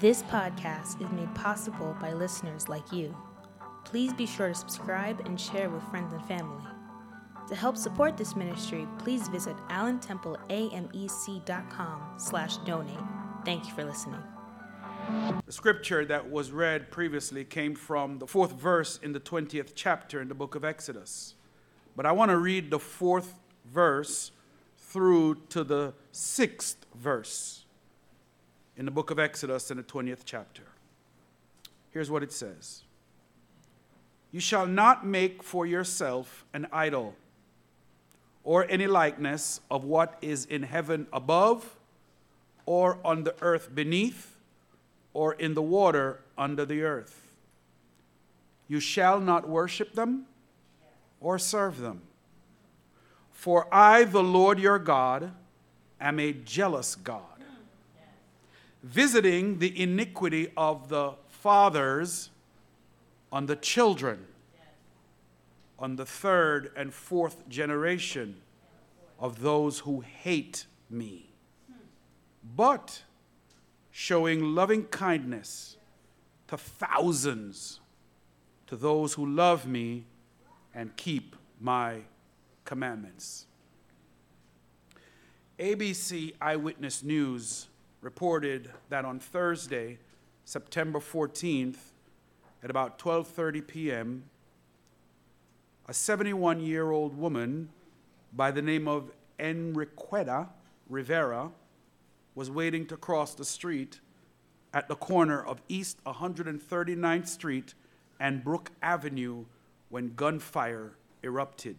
This podcast is made possible by listeners like you. Please be sure to subscribe and share with friends and family. To help support this ministry, please visit allentempleamec.com slash donate. Thank you for listening. The scripture that was read previously came from the fourth verse in the 20th chapter in the book of Exodus. But I want to read the fourth verse through to the sixth verse in the book of Exodus in the 20th chapter. Here's what it says You shall not make for yourself an idol or any likeness of what is in heaven above, or on the earth beneath, or in the water under the earth. You shall not worship them or serve them. For I, the Lord your God, am a jealous God, visiting the iniquity of the fathers on the children on the third and fourth generation of those who hate me, but showing loving kindness to thousands, to those who love me and keep my commandments. ABC Eyewitness News reported that on Thursday, September 14th, at about 12:30 p.m., a 71 year old woman by the name of Enriqueta Rivera was waiting to cross the street at the corner of East 139th Street and Brook Avenue when gunfire erupted.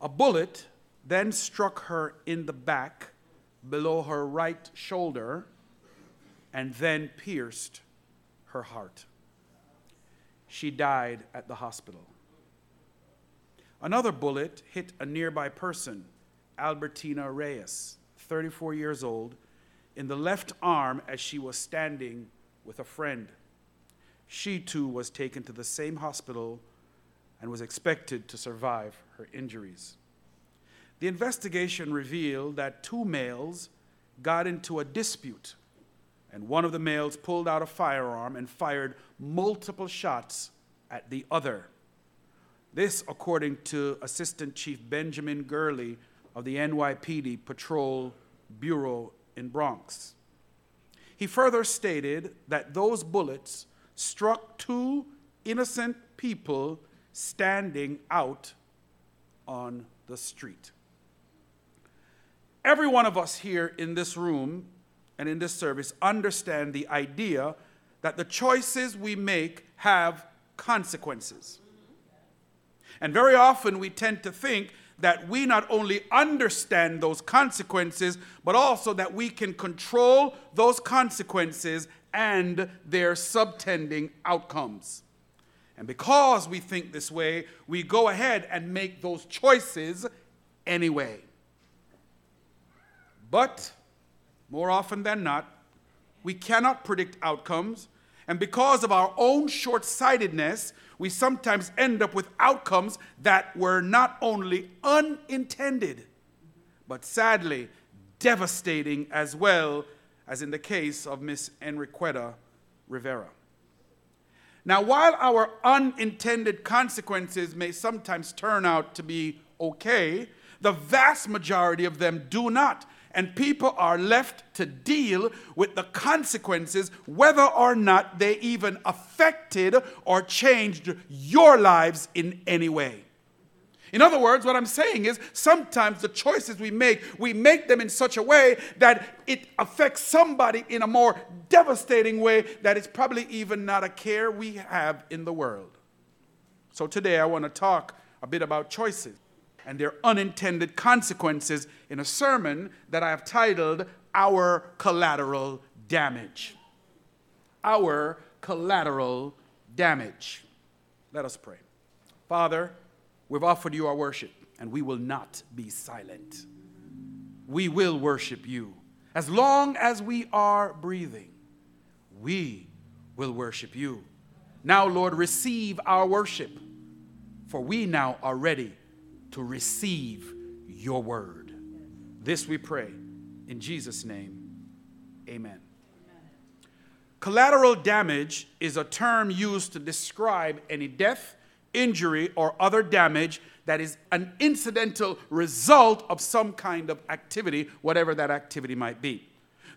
A bullet then struck her in the back below her right shoulder and then pierced her heart. She died at the hospital. Another bullet hit a nearby person, Albertina Reyes, 34 years old, in the left arm as she was standing with a friend. She too was taken to the same hospital and was expected to survive her injuries. The investigation revealed that two males got into a dispute, and one of the males pulled out a firearm and fired multiple shots at the other. This, according to Assistant Chief Benjamin Gurley of the NYPD Patrol Bureau in Bronx. He further stated that those bullets struck two innocent people standing out on the street. Every one of us here in this room and in this service understand the idea that the choices we make have consequences. And very often we tend to think that we not only understand those consequences, but also that we can control those consequences and their subtending outcomes. And because we think this way, we go ahead and make those choices anyway. But more often than not, we cannot predict outcomes. And because of our own short sightedness, we sometimes end up with outcomes that were not only unintended, but sadly devastating as well as in the case of Miss Enriqueta Rivera. Now, while our unintended consequences may sometimes turn out to be okay, the vast majority of them do not and people are left to deal with the consequences, whether or not they even affected or changed your lives in any way. In other words, what I'm saying is sometimes the choices we make, we make them in such a way that it affects somebody in a more devastating way that it's probably even not a care we have in the world. So today I want to talk a bit about choices and their unintended consequences in a sermon that I have titled Our Collateral Damage. Our Collateral Damage. Let us pray. Father, we've offered you our worship, and we will not be silent. We will worship you. As long as we are breathing, we will worship you. Now, Lord, receive our worship, for we now are ready to receive your word. This we pray in Jesus' name. Amen. Collateral damage is a term used to describe any death, injury, or other damage that is an incidental result of some kind of activity, whatever that activity might be.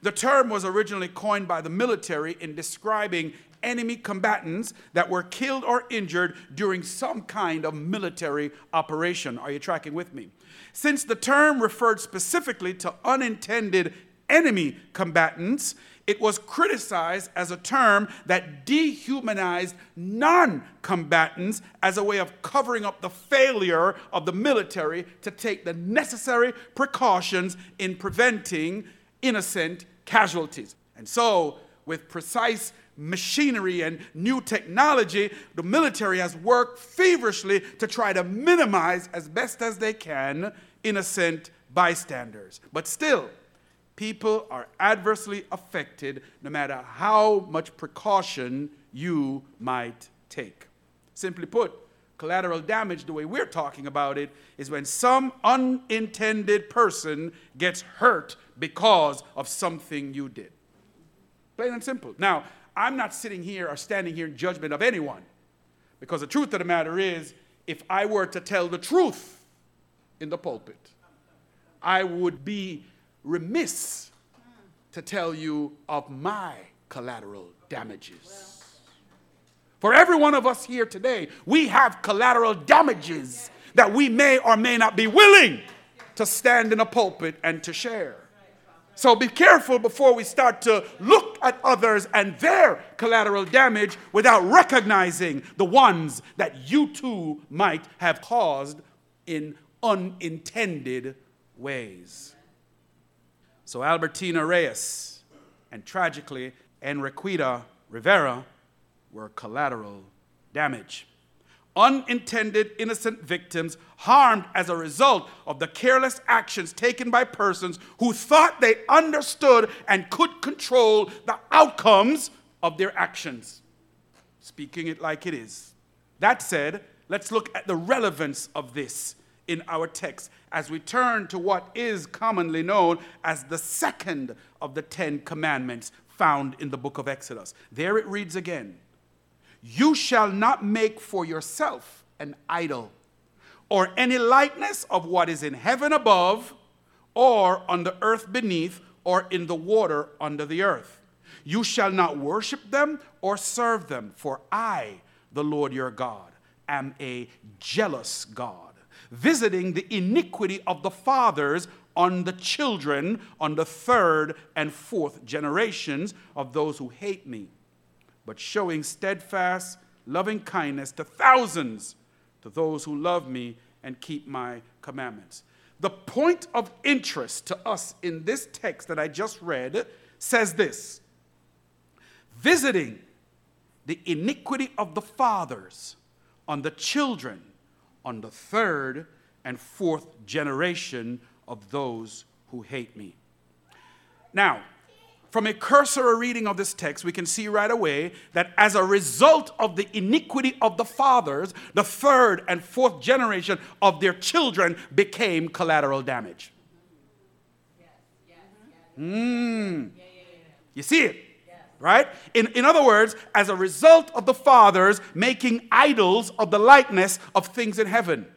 The term was originally coined by the military in describing enemy combatants that were killed or injured during some kind of military operation. Are you tracking with me? Since the term referred specifically to unintended enemy combatants, it was criticized as a term that dehumanized non combatants as a way of covering up the failure of the military to take the necessary precautions in preventing innocent casualties. And so, with precise machinery and new technology, the military has worked feverishly to try to minimize as best as they can innocent bystanders. But still, people are adversely affected no matter how much precaution you might take. Simply put, collateral damage, the way we're talking about it, is when some unintended person gets hurt because of something you did. Plain and simple. Now, I'm not sitting here or standing here in judgment of anyone, because the truth of the matter is, if I were to tell the truth in the pulpit, I would be remiss to tell you of my collateral damages. For every one of us here today, we have collateral damages that we may or may not be willing to stand in a pulpit and to share. So be careful before we start to look at others and their collateral damage without recognizing the ones that you too might have caused in unintended ways. So Albertina Reyes and tragically Enriqueta Rivera were collateral damage. Unintended innocent victims harmed as a result of the careless actions taken by persons who thought they understood and could control the outcomes of their actions. Speaking it like it is. That said, let's look at the relevance of this in our text as we turn to what is commonly known as the second of the Ten Commandments found in the book of Exodus. There it reads again You shall not make for yourself an idol or any likeness of what is in heaven above, or on the earth beneath, or in the water under the earth. You shall not worship them or serve them, for I, the Lord your God, am a jealous God visiting the iniquity of the fathers on the children, on the third and fourth generations of those who hate me, but showing steadfast, loving kindness to thousands, to those who love me and keep my commandments. The point of interest to us in this text that I just read says this visiting the iniquity of the fathers on the children on the third and fourth generation of those who hate me. Now, from a cursory reading of this text, we can see right away that as a result of the iniquity of the fathers, the third and fourth generation of their children became collateral damage. Mm. You see it? right? In, in other words, as a result of the fathers making idols of the likeness of things in heaven.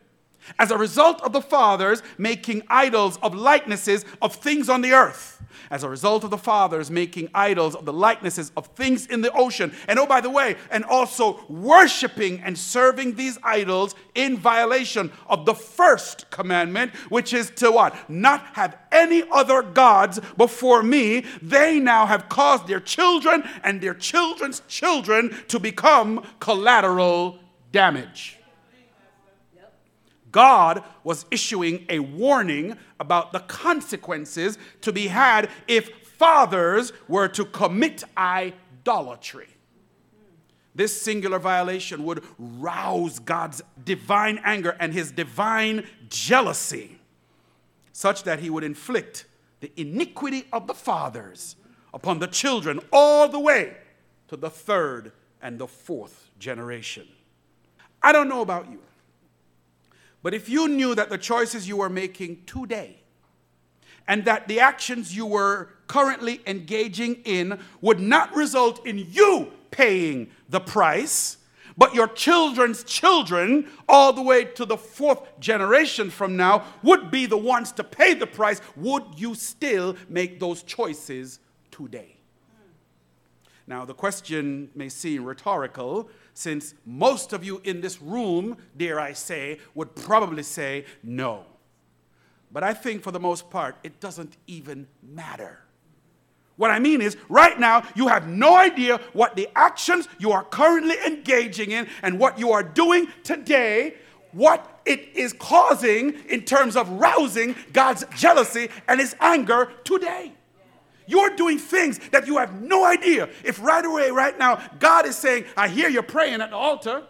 As a result of the fathers making idols of likenesses of things on the earth as a result of the fathers making idols of the likenesses of things in the ocean. And oh, by the way, and also worshiping and serving these idols in violation of the first commandment, which is to what? Not have any other gods before me. They now have caused their children and their children's children to become collateral damage. God was issuing a warning about the consequences to be had if fathers were to commit idolatry. This singular violation would rouse God's divine anger and his divine jealousy, such that he would inflict the iniquity of the fathers upon the children all the way to the third and the fourth generation. I don't know about you. But if you knew that the choices you were making today and that the actions you were currently engaging in would not result in you paying the price, but your children's children, all the way to the fourth generation from now, would be the ones to pay the price, would you still make those choices today? Now, the question may seem rhetorical, since most of you in this room, dare I say, would probably say no. But I think for the most part, it doesn't even matter. What I mean is, right now, you have no idea what the actions you are currently engaging in and what you are doing today, what it is causing in terms of rousing God's jealousy and his anger today. You're doing things that you have no idea. If right away, right now, God is saying, I hear you praying at the altar.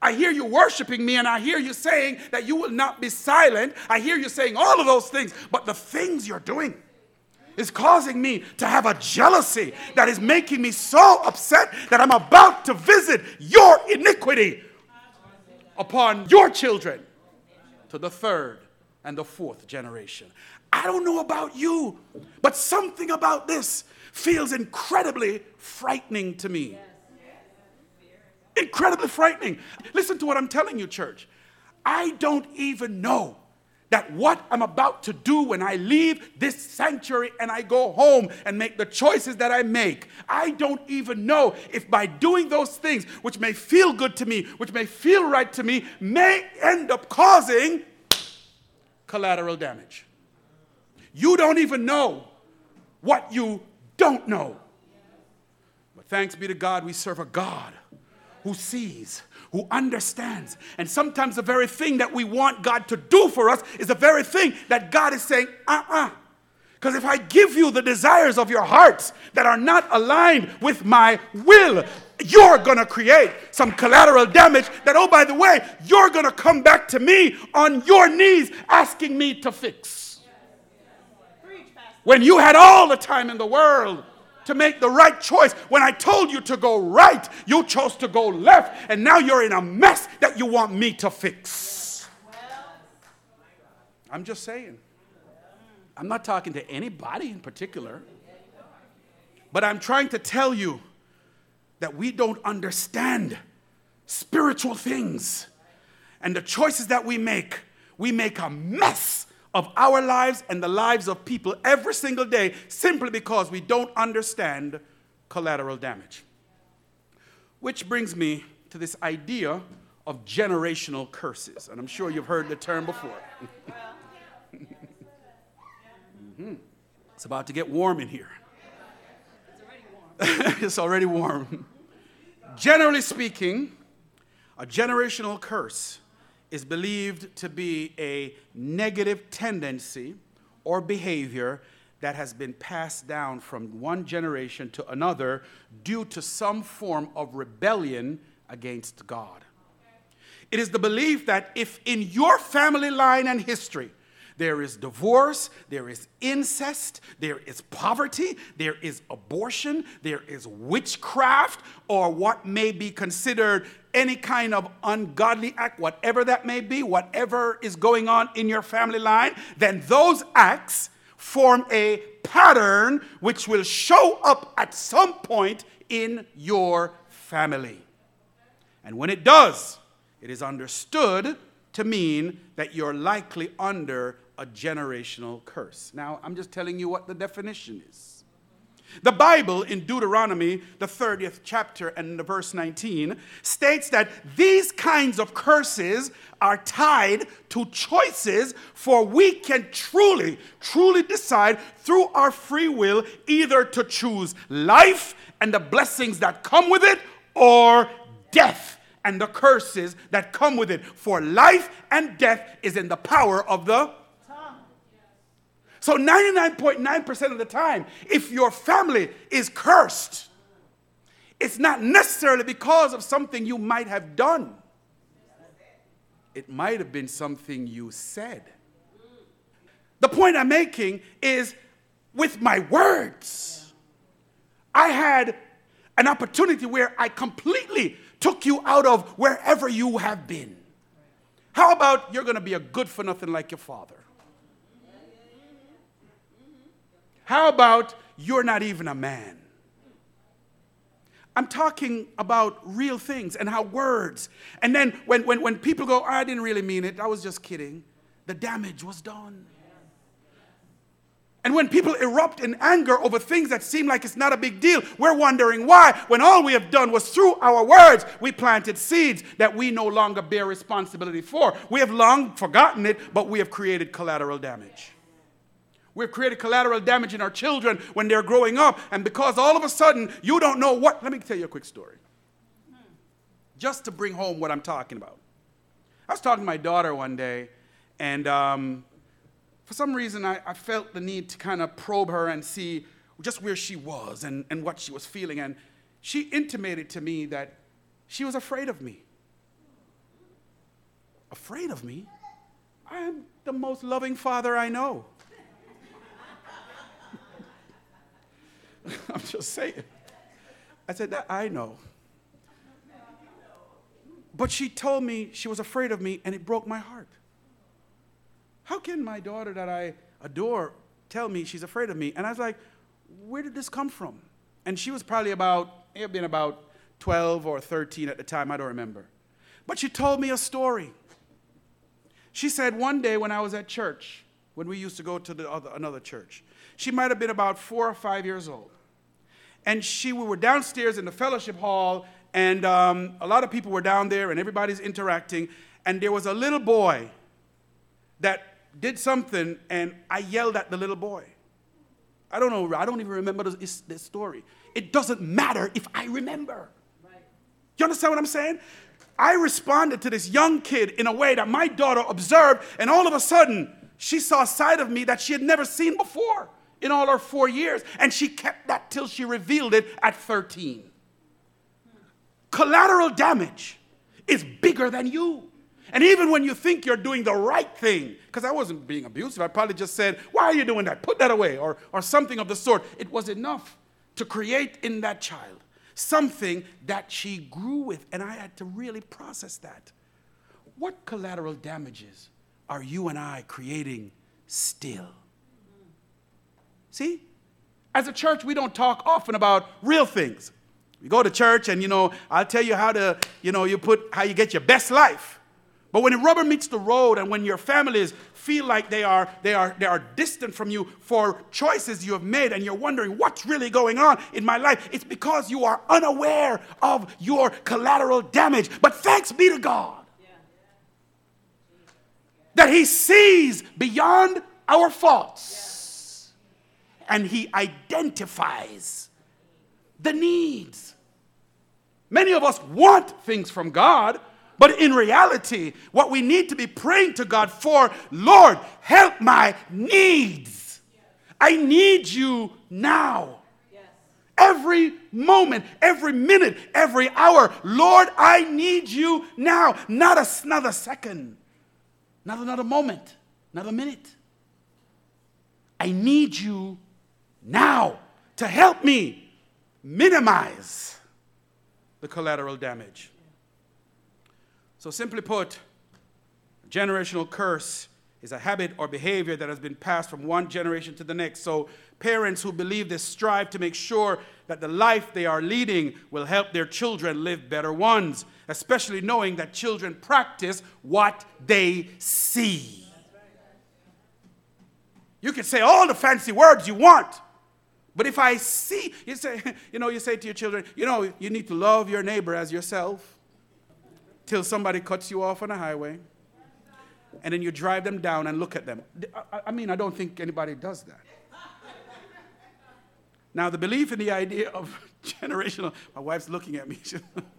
I hear you worshiping me, and I hear you saying that you will not be silent. I hear you saying all of those things, but the things you're doing is causing me to have a jealousy that is making me so upset that I'm about to visit your iniquity upon your children to the third and the fourth generation. I don't know about you, but something about this feels incredibly frightening to me. Incredibly frightening. Listen to what I'm telling you, church. I don't even know that what I'm about to do when I leave this sanctuary and I go home and make the choices that I make, I don't even know if by doing those things, which may feel good to me, which may feel right to me, may end up causing collateral damage. You don't even know what you don't know. But thanks be to God, we serve a God who sees, who understands. And sometimes the very thing that we want God to do for us is the very thing that God is saying, uh uh-uh. uh. Because if I give you the desires of your hearts that are not aligned with my will, you're going to create some collateral damage that, oh, by the way, you're going to come back to me on your knees asking me to fix. When you had all the time in the world to make the right choice. When I told you to go right, you chose to go left, and now you're in a mess that you want me to fix. I'm just saying. I'm not talking to anybody in particular, but I'm trying to tell you that we don't understand spiritual things. And the choices that we make, we make a mess of our lives and the lives of people every single day simply because we don't understand collateral damage. Which brings me to this idea of generational curses. And I'm sure you've heard the term before. mm-hmm. It's about to get warm in here. it's already warm. Generally speaking, a generational curse is believed to be a negative tendency or behavior that has been passed down from one generation to another due to some form of rebellion against God. It is the belief that if in your family line and history there is divorce, there is incest, there is poverty, there is abortion, there is witchcraft, or what may be considered any kind of ungodly act, whatever that may be, whatever is going on in your family line, then those acts form a pattern which will show up at some point in your family. And when it does, it is understood to mean that you're likely under a generational curse. Now, I'm just telling you what the definition is. The Bible in Deuteronomy, the 30th chapter and the verse 19, states that these kinds of curses are tied to choices, for we can truly, truly decide through our free will either to choose life and the blessings that come with it or death and the curses that come with it. For life and death is in the power of the so 99.9% of the time, if your family is cursed, it's not necessarily because of something you might have done. It might have been something you said. The point I'm making is with my words, I had an opportunity where I completely took you out of wherever you have been. How about you're going to be a good for nothing like your father? How about you're not even a man? I'm talking about real things and how words. And then when, when, when people go, ah, I didn't really mean it, I was just kidding, the damage was done. And when people erupt in anger over things that seem like it's not a big deal, we're wondering why, when all we have done was through our words, we planted seeds that we no longer bear responsibility for. We have long forgotten it, but we have created collateral damage. We've created collateral damage in our children when they're growing up, and because all of a sudden you don't know what. Let me tell you a quick story. Just to bring home what I'm talking about. I was talking to my daughter one day, and um, for some reason, I, I felt the need to kind of probe her and see just where she was and, and what she was feeling. And she intimated to me that she was afraid of me. Afraid of me? I am the most loving father I know. I'm just saying. I said, that I know. But she told me she was afraid of me, and it broke my heart. How can my daughter that I adore tell me she's afraid of me? And I was like, Where did this come from? And she was probably about, it had been about 12 or 13 at the time, I don't remember. But she told me a story. She said one day when I was at church, when we used to go to the other, another church, she might have been about four or five years old. And she, we were downstairs in the fellowship hall, and um, a lot of people were down there, and everybody's interacting. And there was a little boy that did something and I yelled at the little boy. I don't know, I don't even remember this, this story. It doesn't matter if I remember. Right. You understand what I'm saying? I responded to this young kid in a way that my daughter observed, and all of a sudden, she saw a side of me that she had never seen before in all her four years, and she kept that till she revealed it at 13. Collateral damage is bigger than you. And even when you think you're doing the right thing, because I wasn't being abusive, I probably just said, Why are you doing that? Put that away, or, or something of the sort. It was enough to create in that child something that she grew with, and I had to really process that. What collateral damages are you and I creating still? See? As a church, we don't talk often about real things. We go to church and you know, I'll tell you how to, you know, you put how you get your best life. But when the rubber meets the road and when your families feel like they are, they, are, they are distant from you for choices you have made and you're wondering what's really going on in my life, it's because you are unaware of your collateral damage. But thanks be to God that He sees beyond our faults and He identifies the needs. Many of us want things from God but in reality, what we need to be praying to God for, Lord, help my needs. I need you now. Every moment, every minute, every hour, Lord, I need you now. Not a, not a second, not another moment, not a minute. I need you now to help me minimize the collateral damage. So, simply put, generational curse is a habit or behavior that has been passed from one generation to the next. So, parents who believe this strive to make sure that the life they are leading will help their children live better ones, especially knowing that children practice what they see. You can say all the fancy words you want. But if I see, you say, you know, you say to your children, you know, you need to love your neighbor as yourself till somebody cuts you off on a highway, and then you drive them down and look at them. I mean, I don't think anybody does that. Now, the belief in the idea of generational, my wife's looking at me.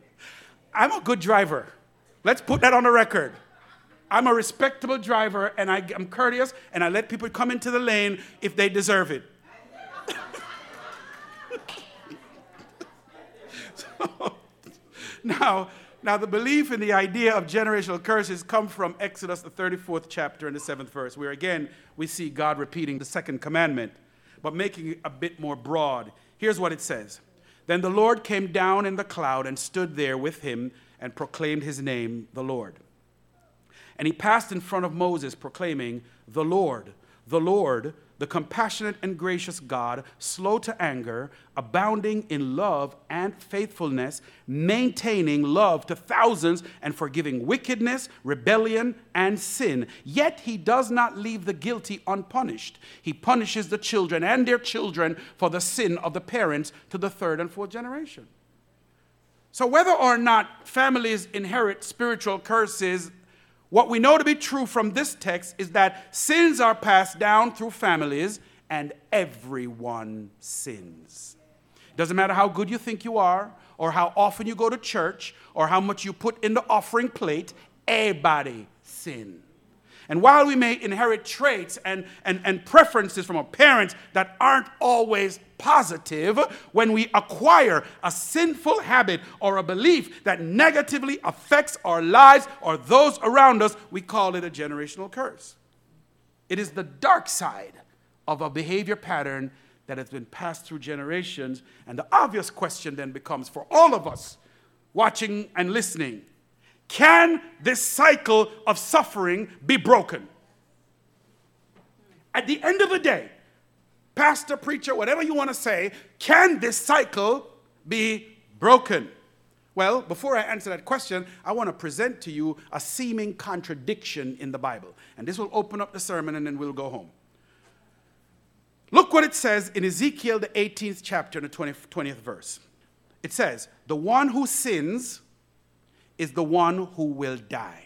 I'm a good driver. Let's put that on the record. I'm a respectable driver and I, am courteous and I let people come into the lane if they deserve it. so, now, now, the belief in the idea of generational curses come from Exodus, the 34th chapter and the 7th verse, where again we see God repeating the second commandment, but making it a bit more broad. Here's what it says Then the Lord came down in the cloud and stood there with him and proclaimed his name, the Lord. And he passed in front of Moses, proclaiming, The Lord, the Lord, the compassionate and gracious God, slow to anger, abounding in love and faithfulness, maintaining love to thousands, and forgiving wickedness, rebellion, and sin. Yet he does not leave the guilty unpunished. He punishes the children and their children for the sin of the parents to the third and fourth generation. So, whether or not families inherit spiritual curses what we know to be true from this text is that sins are passed down through families and everyone sins. Doesn't matter how good you think you are, or how often you go to church, or how much you put in the offering plate, everybody sin. And while we may inherit traits and, and, and preferences from our parents that aren't always positive, when we acquire a sinful habit or a belief that negatively affects our lives or those around us, we call it a generational curse. It is the dark side of a behavior pattern that has been passed through generations. And the obvious question then becomes for all of us watching and listening can this cycle of suffering be broken? At the end of the day, pastor, preacher, whatever you want to say, can this cycle be broken? Well, before I answer that question, I want to present to you a seeming contradiction in the Bible. And this will open up the sermon and then we'll go home. Look what it says in Ezekiel, the 18th chapter, and the 20th, 20th verse. It says, The one who sins is the one who will die.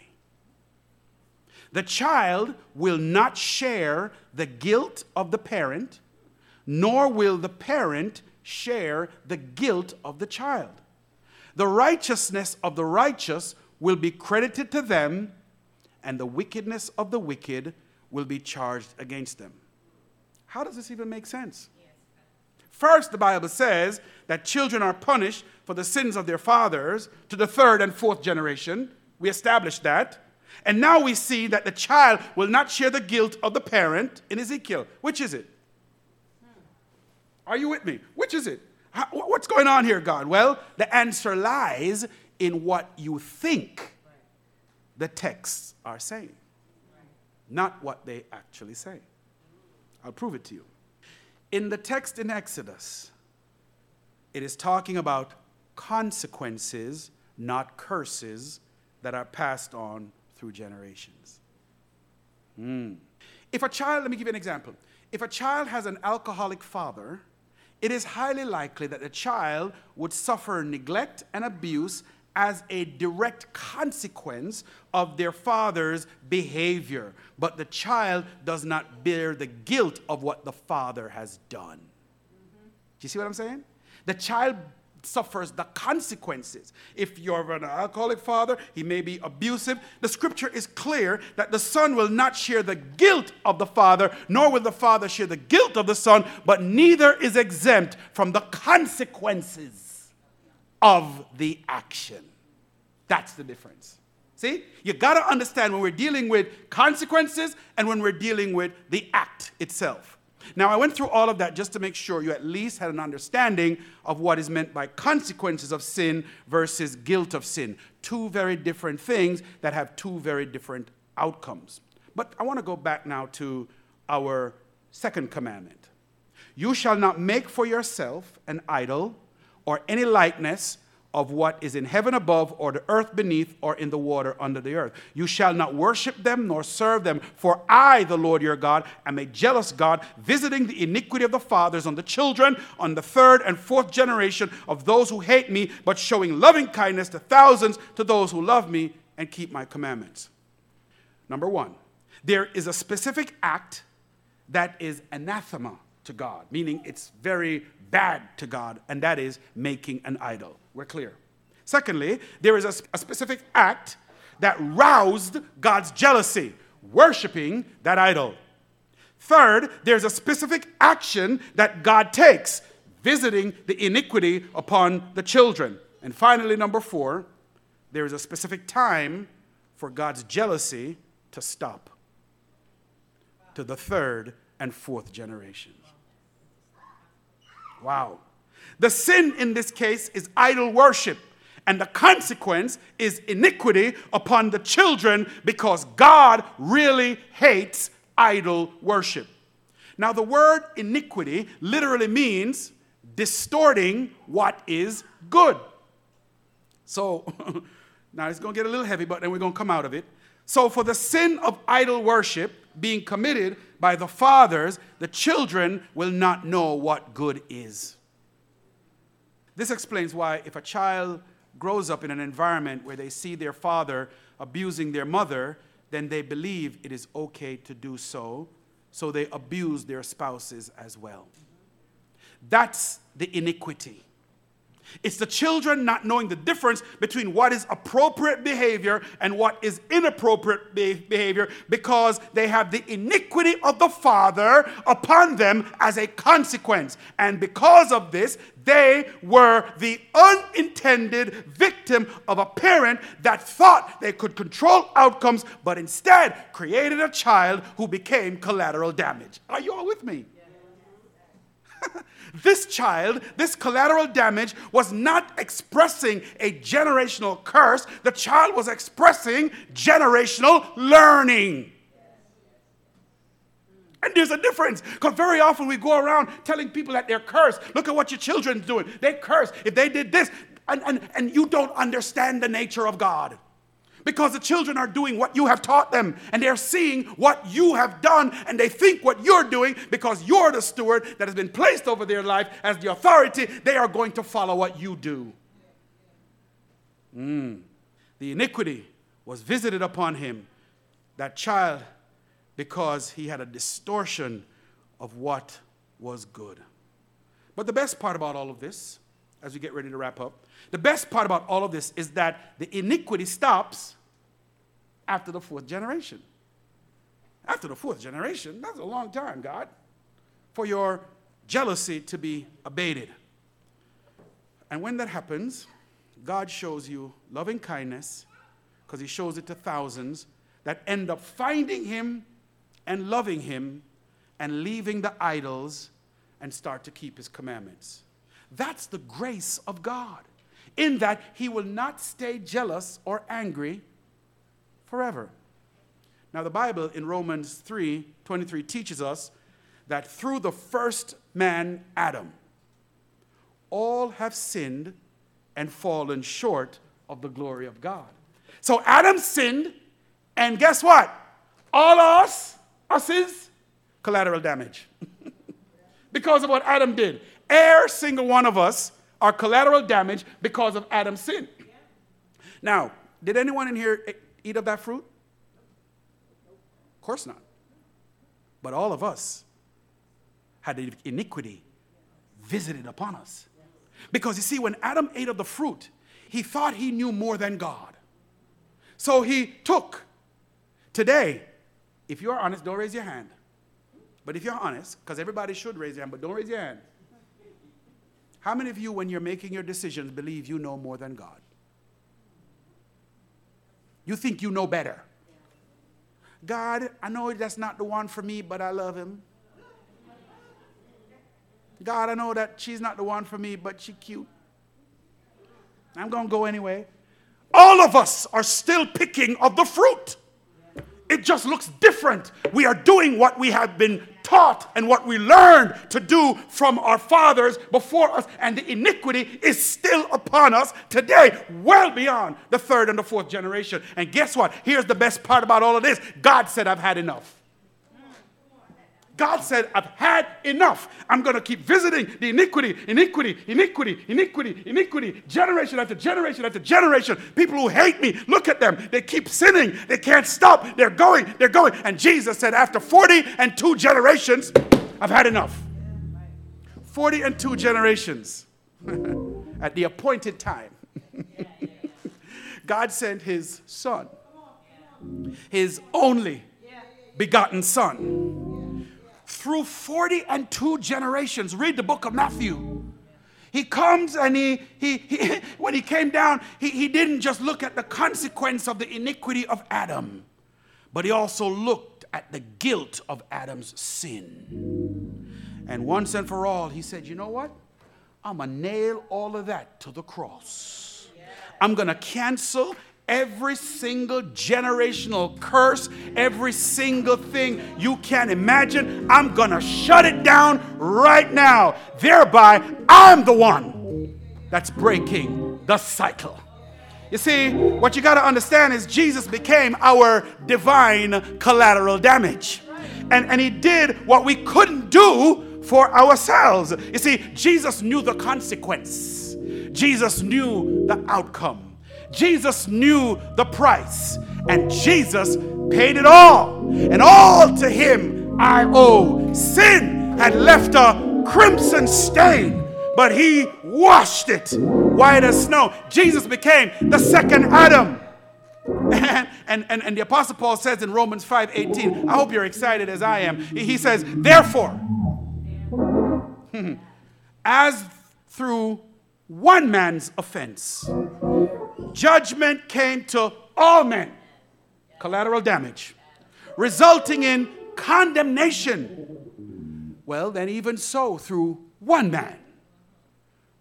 The child will not share the guilt of the parent, nor will the parent share the guilt of the child. The righteousness of the righteous will be credited to them, and the wickedness of the wicked will be charged against them. How does this even make sense? First, the Bible says that children are punished for the sins of their fathers to the third and fourth generation. We established that. And now we see that the child will not share the guilt of the parent in Ezekiel. Which is it? Hmm. Are you with me? Which is it? How, what's going on here, God? Well, the answer lies in what you think the texts are saying, not what they actually say. I'll prove it to you. In the text in Exodus, it is talking about consequences, not curses, that are passed on through generations. Mm. If a child, let me give you an example. If a child has an alcoholic father, it is highly likely that the child would suffer neglect and abuse as a direct consequence of their father's behavior. But the child does not bear the guilt of what the father has done. Do you see what I'm saying? The child suffers the consequences. If you're an alcoholic father, he may be abusive. The scripture is clear that the son will not share the guilt of the father, nor will the father share the guilt of the son, but neither is exempt from the consequences of the action. That's the difference. See? You got to understand when we're dealing with consequences and when we're dealing with the act itself. Now, I went through all of that just to make sure you at least had an understanding of what is meant by consequences of sin versus guilt of sin. Two very different things that have two very different outcomes. But I want to go back now to our second commandment You shall not make for yourself an idol or any likeness of what is in heaven above, or the earth beneath, or in the water under the earth. You shall not worship them nor serve them, for I, the Lord your God, am a jealous God, visiting the iniquity of the fathers on the children, on the third and fourth generation of those who hate me, but showing loving kindness to thousands to those who love me and keep my commandments. Number one, there is a specific act that is anathema to God, meaning it's very bad to God, and that is making an idol. We're clear. Secondly, there is a, a specific act that roused God's jealousy, worshiping that idol. Third, there's a specific action that God takes, visiting the iniquity upon the children. And finally, number four, there is a specific time for God's jealousy to stop to the third and fourth generations. Wow. The sin in this case is idol worship. And the consequence is iniquity upon the children because God really hates idol worship. Now, the word iniquity literally means distorting what is good. So, now it's going to get a little heavy, but then we're going to come out of it. So, for the sin of idol worship being committed by the fathers, the children will not know what good is. This explains why, if a child grows up in an environment where they see their father abusing their mother, then they believe it is okay to do so, so they abuse their spouses as well. That's the iniquity. It's the children not knowing the difference between what is appropriate behavior and what is inappropriate behavior because they have the iniquity of the father upon them as a consequence. And because of this, they were the unintended victim of a parent that thought they could control outcomes, but instead created a child who became collateral damage. Are you all with me? This child, this collateral damage, was not expressing a generational curse. The child was expressing generational learning. And there's a difference because very often we go around telling people that they're cursed. Look at what your children's doing. They curse. If they did this, and, and, and you don't understand the nature of God because the children are doing what you have taught them and they're seeing what you have done and they think what you're doing because you're the steward that has been placed over their life as the authority, they are going to follow what you do. Mm. The iniquity was visited upon him, that child, because he had a distortion of what was good. But the best part about all of this, as we get ready to wrap up, the best part about all of this is that the iniquity stops after the fourth generation. After the fourth generation, that's a long time, God, for your jealousy to be abated. And when that happens, God shows you loving kindness, because He shows it to thousands that end up finding Him and loving Him and leaving the idols and start to keep His commandments. That's the grace of God, in that He will not stay jealous or angry forever. Now, the Bible in Romans 3 23 teaches us that through the first man, Adam, all have sinned and fallen short of the glory of God. So Adam sinned, and guess what? All us, us is collateral damage. because of what Adam did. Every single one of us are collateral damage because of Adam's sin. Now, did anyone in here eat of that fruit? Of course not. But all of us had the iniquity visited upon us. Because you see, when Adam ate of the fruit, he thought he knew more than God. So he took. Today, if you're honest, don't raise your hand. But if you're honest, because everybody should raise their hand, but don't raise your hand. How many of you, when you're making your decisions, believe you know more than God? You think you know better. God, I know that's not the one for me, but I love him. God, I know that she's not the one for me, but she's cute. I'm going to go anyway. All of us are still picking of the fruit. It just looks different. We are doing what we have been taught and what we learned to do from our fathers before us, and the iniquity is still upon us today, well beyond the third and the fourth generation. And guess what? Here's the best part about all of this God said, I've had enough. God said, I've had enough. I'm going to keep visiting the iniquity, iniquity, iniquity, iniquity, iniquity, generation after generation after generation. People who hate me, look at them. They keep sinning. They can't stop. They're going, they're going. And Jesus said, after 40 and two generations, I've had enough. 40 and two generations at the appointed time. God sent his son, his only begotten son through 40 and two generations. Read the book of Matthew. He comes and he, he, he when he came down, he, he didn't just look at the consequence of the iniquity of Adam, but he also looked at the guilt of Adam's sin. And once and for all, he said, You know what? I'm going to nail all of that to the cross. I'm going to cancel every single generational curse, every single thing you can imagine. I'm going to shut it down right now. Thereby, I'm the one that's breaking the cycle. You see, what you got to understand is Jesus became our divine collateral damage. And, and he did what we couldn't do for ourselves. You see, Jesus knew the consequence, Jesus knew the outcome. Jesus knew the price, and Jesus paid it all. And all to him I owe. Sin had left a crimson stain, but he washed it white as snow. Jesus became the second Adam. And, and, and, and the Apostle Paul says in Romans 5 18, I hope you're excited as I am. He says, Therefore, as through one man's offense, judgment came to all men, collateral damage, resulting in condemnation. Well, then, even so, through one man,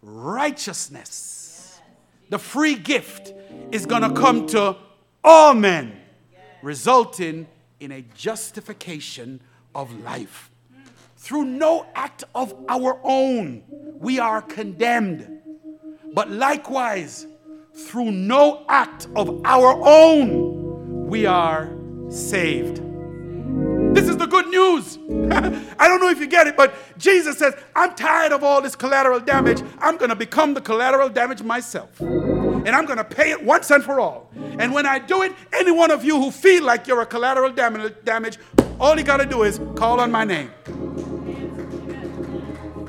righteousness, the free gift, is going to come to all men, resulting in a justification of life. Through no act of our own, we are condemned. But likewise, through no act of our own, we are saved. This is the good news. I don't know if you get it, but Jesus says, I'm tired of all this collateral damage. I'm going to become the collateral damage myself. And I'm going to pay it once and for all. And when I do it, any one of you who feel like you're a collateral damage, all you got to do is call on my name.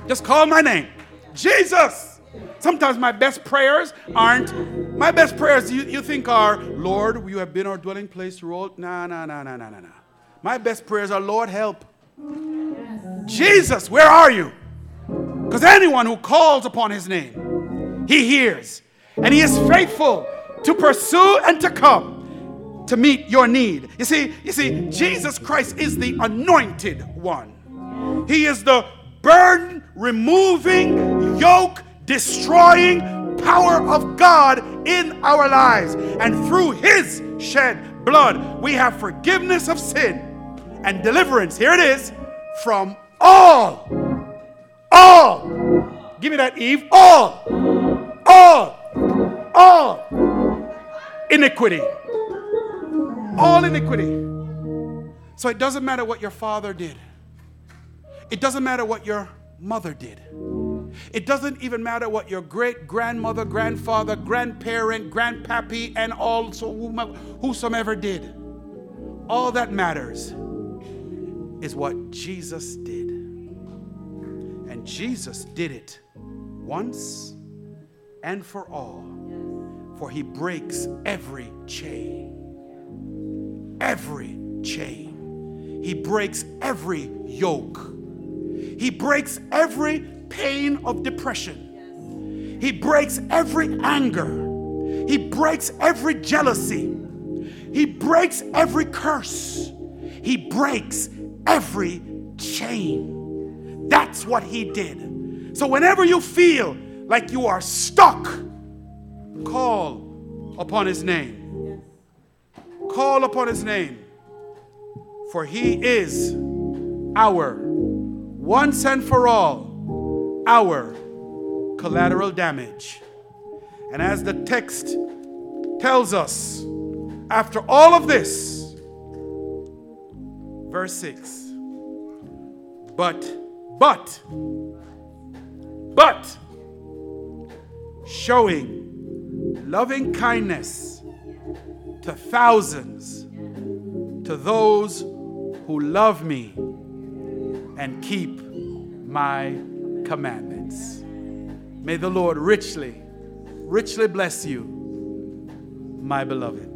Just call my name. Jesus. Sometimes my best prayers aren't, my best prayers you, you think are, Lord, you have been our dwelling place through all. Nah, nah, nah, nah, nah, nah, nah. My best prayers are, Lord, help. Jesus, where are you? Because anyone who calls upon his name, he hears. And he is faithful to pursue and to come to meet your need. You see, you see, Jesus Christ is the anointed one. He is the burden removing, yoke destroying power of God in our lives. And through his shed blood, we have forgiveness of sin and deliverance. Here it is from all, all, give me that, Eve, all, all, all iniquity. All iniquity. So it doesn't matter what your father did, it doesn't matter what your mother did. It doesn't even matter what your great grandmother, grandfather, grandparent, grandpappy, and also whosoever did. All that matters is what Jesus did. And Jesus did it once and for all, for he breaks every chain. Every chain. He breaks every yoke. He breaks every pain of depression. He breaks every anger. He breaks every jealousy. He breaks every curse. He breaks every chain. That's what he did. So, whenever you feel like you are stuck, call upon his name. Call upon his name. For he is our once and for all our collateral damage. And as the text tells us, after all of this, verse 6 but, but, but, showing loving kindness to thousands, to those who love me and keep my commandments. May the Lord richly, richly bless you, my beloved.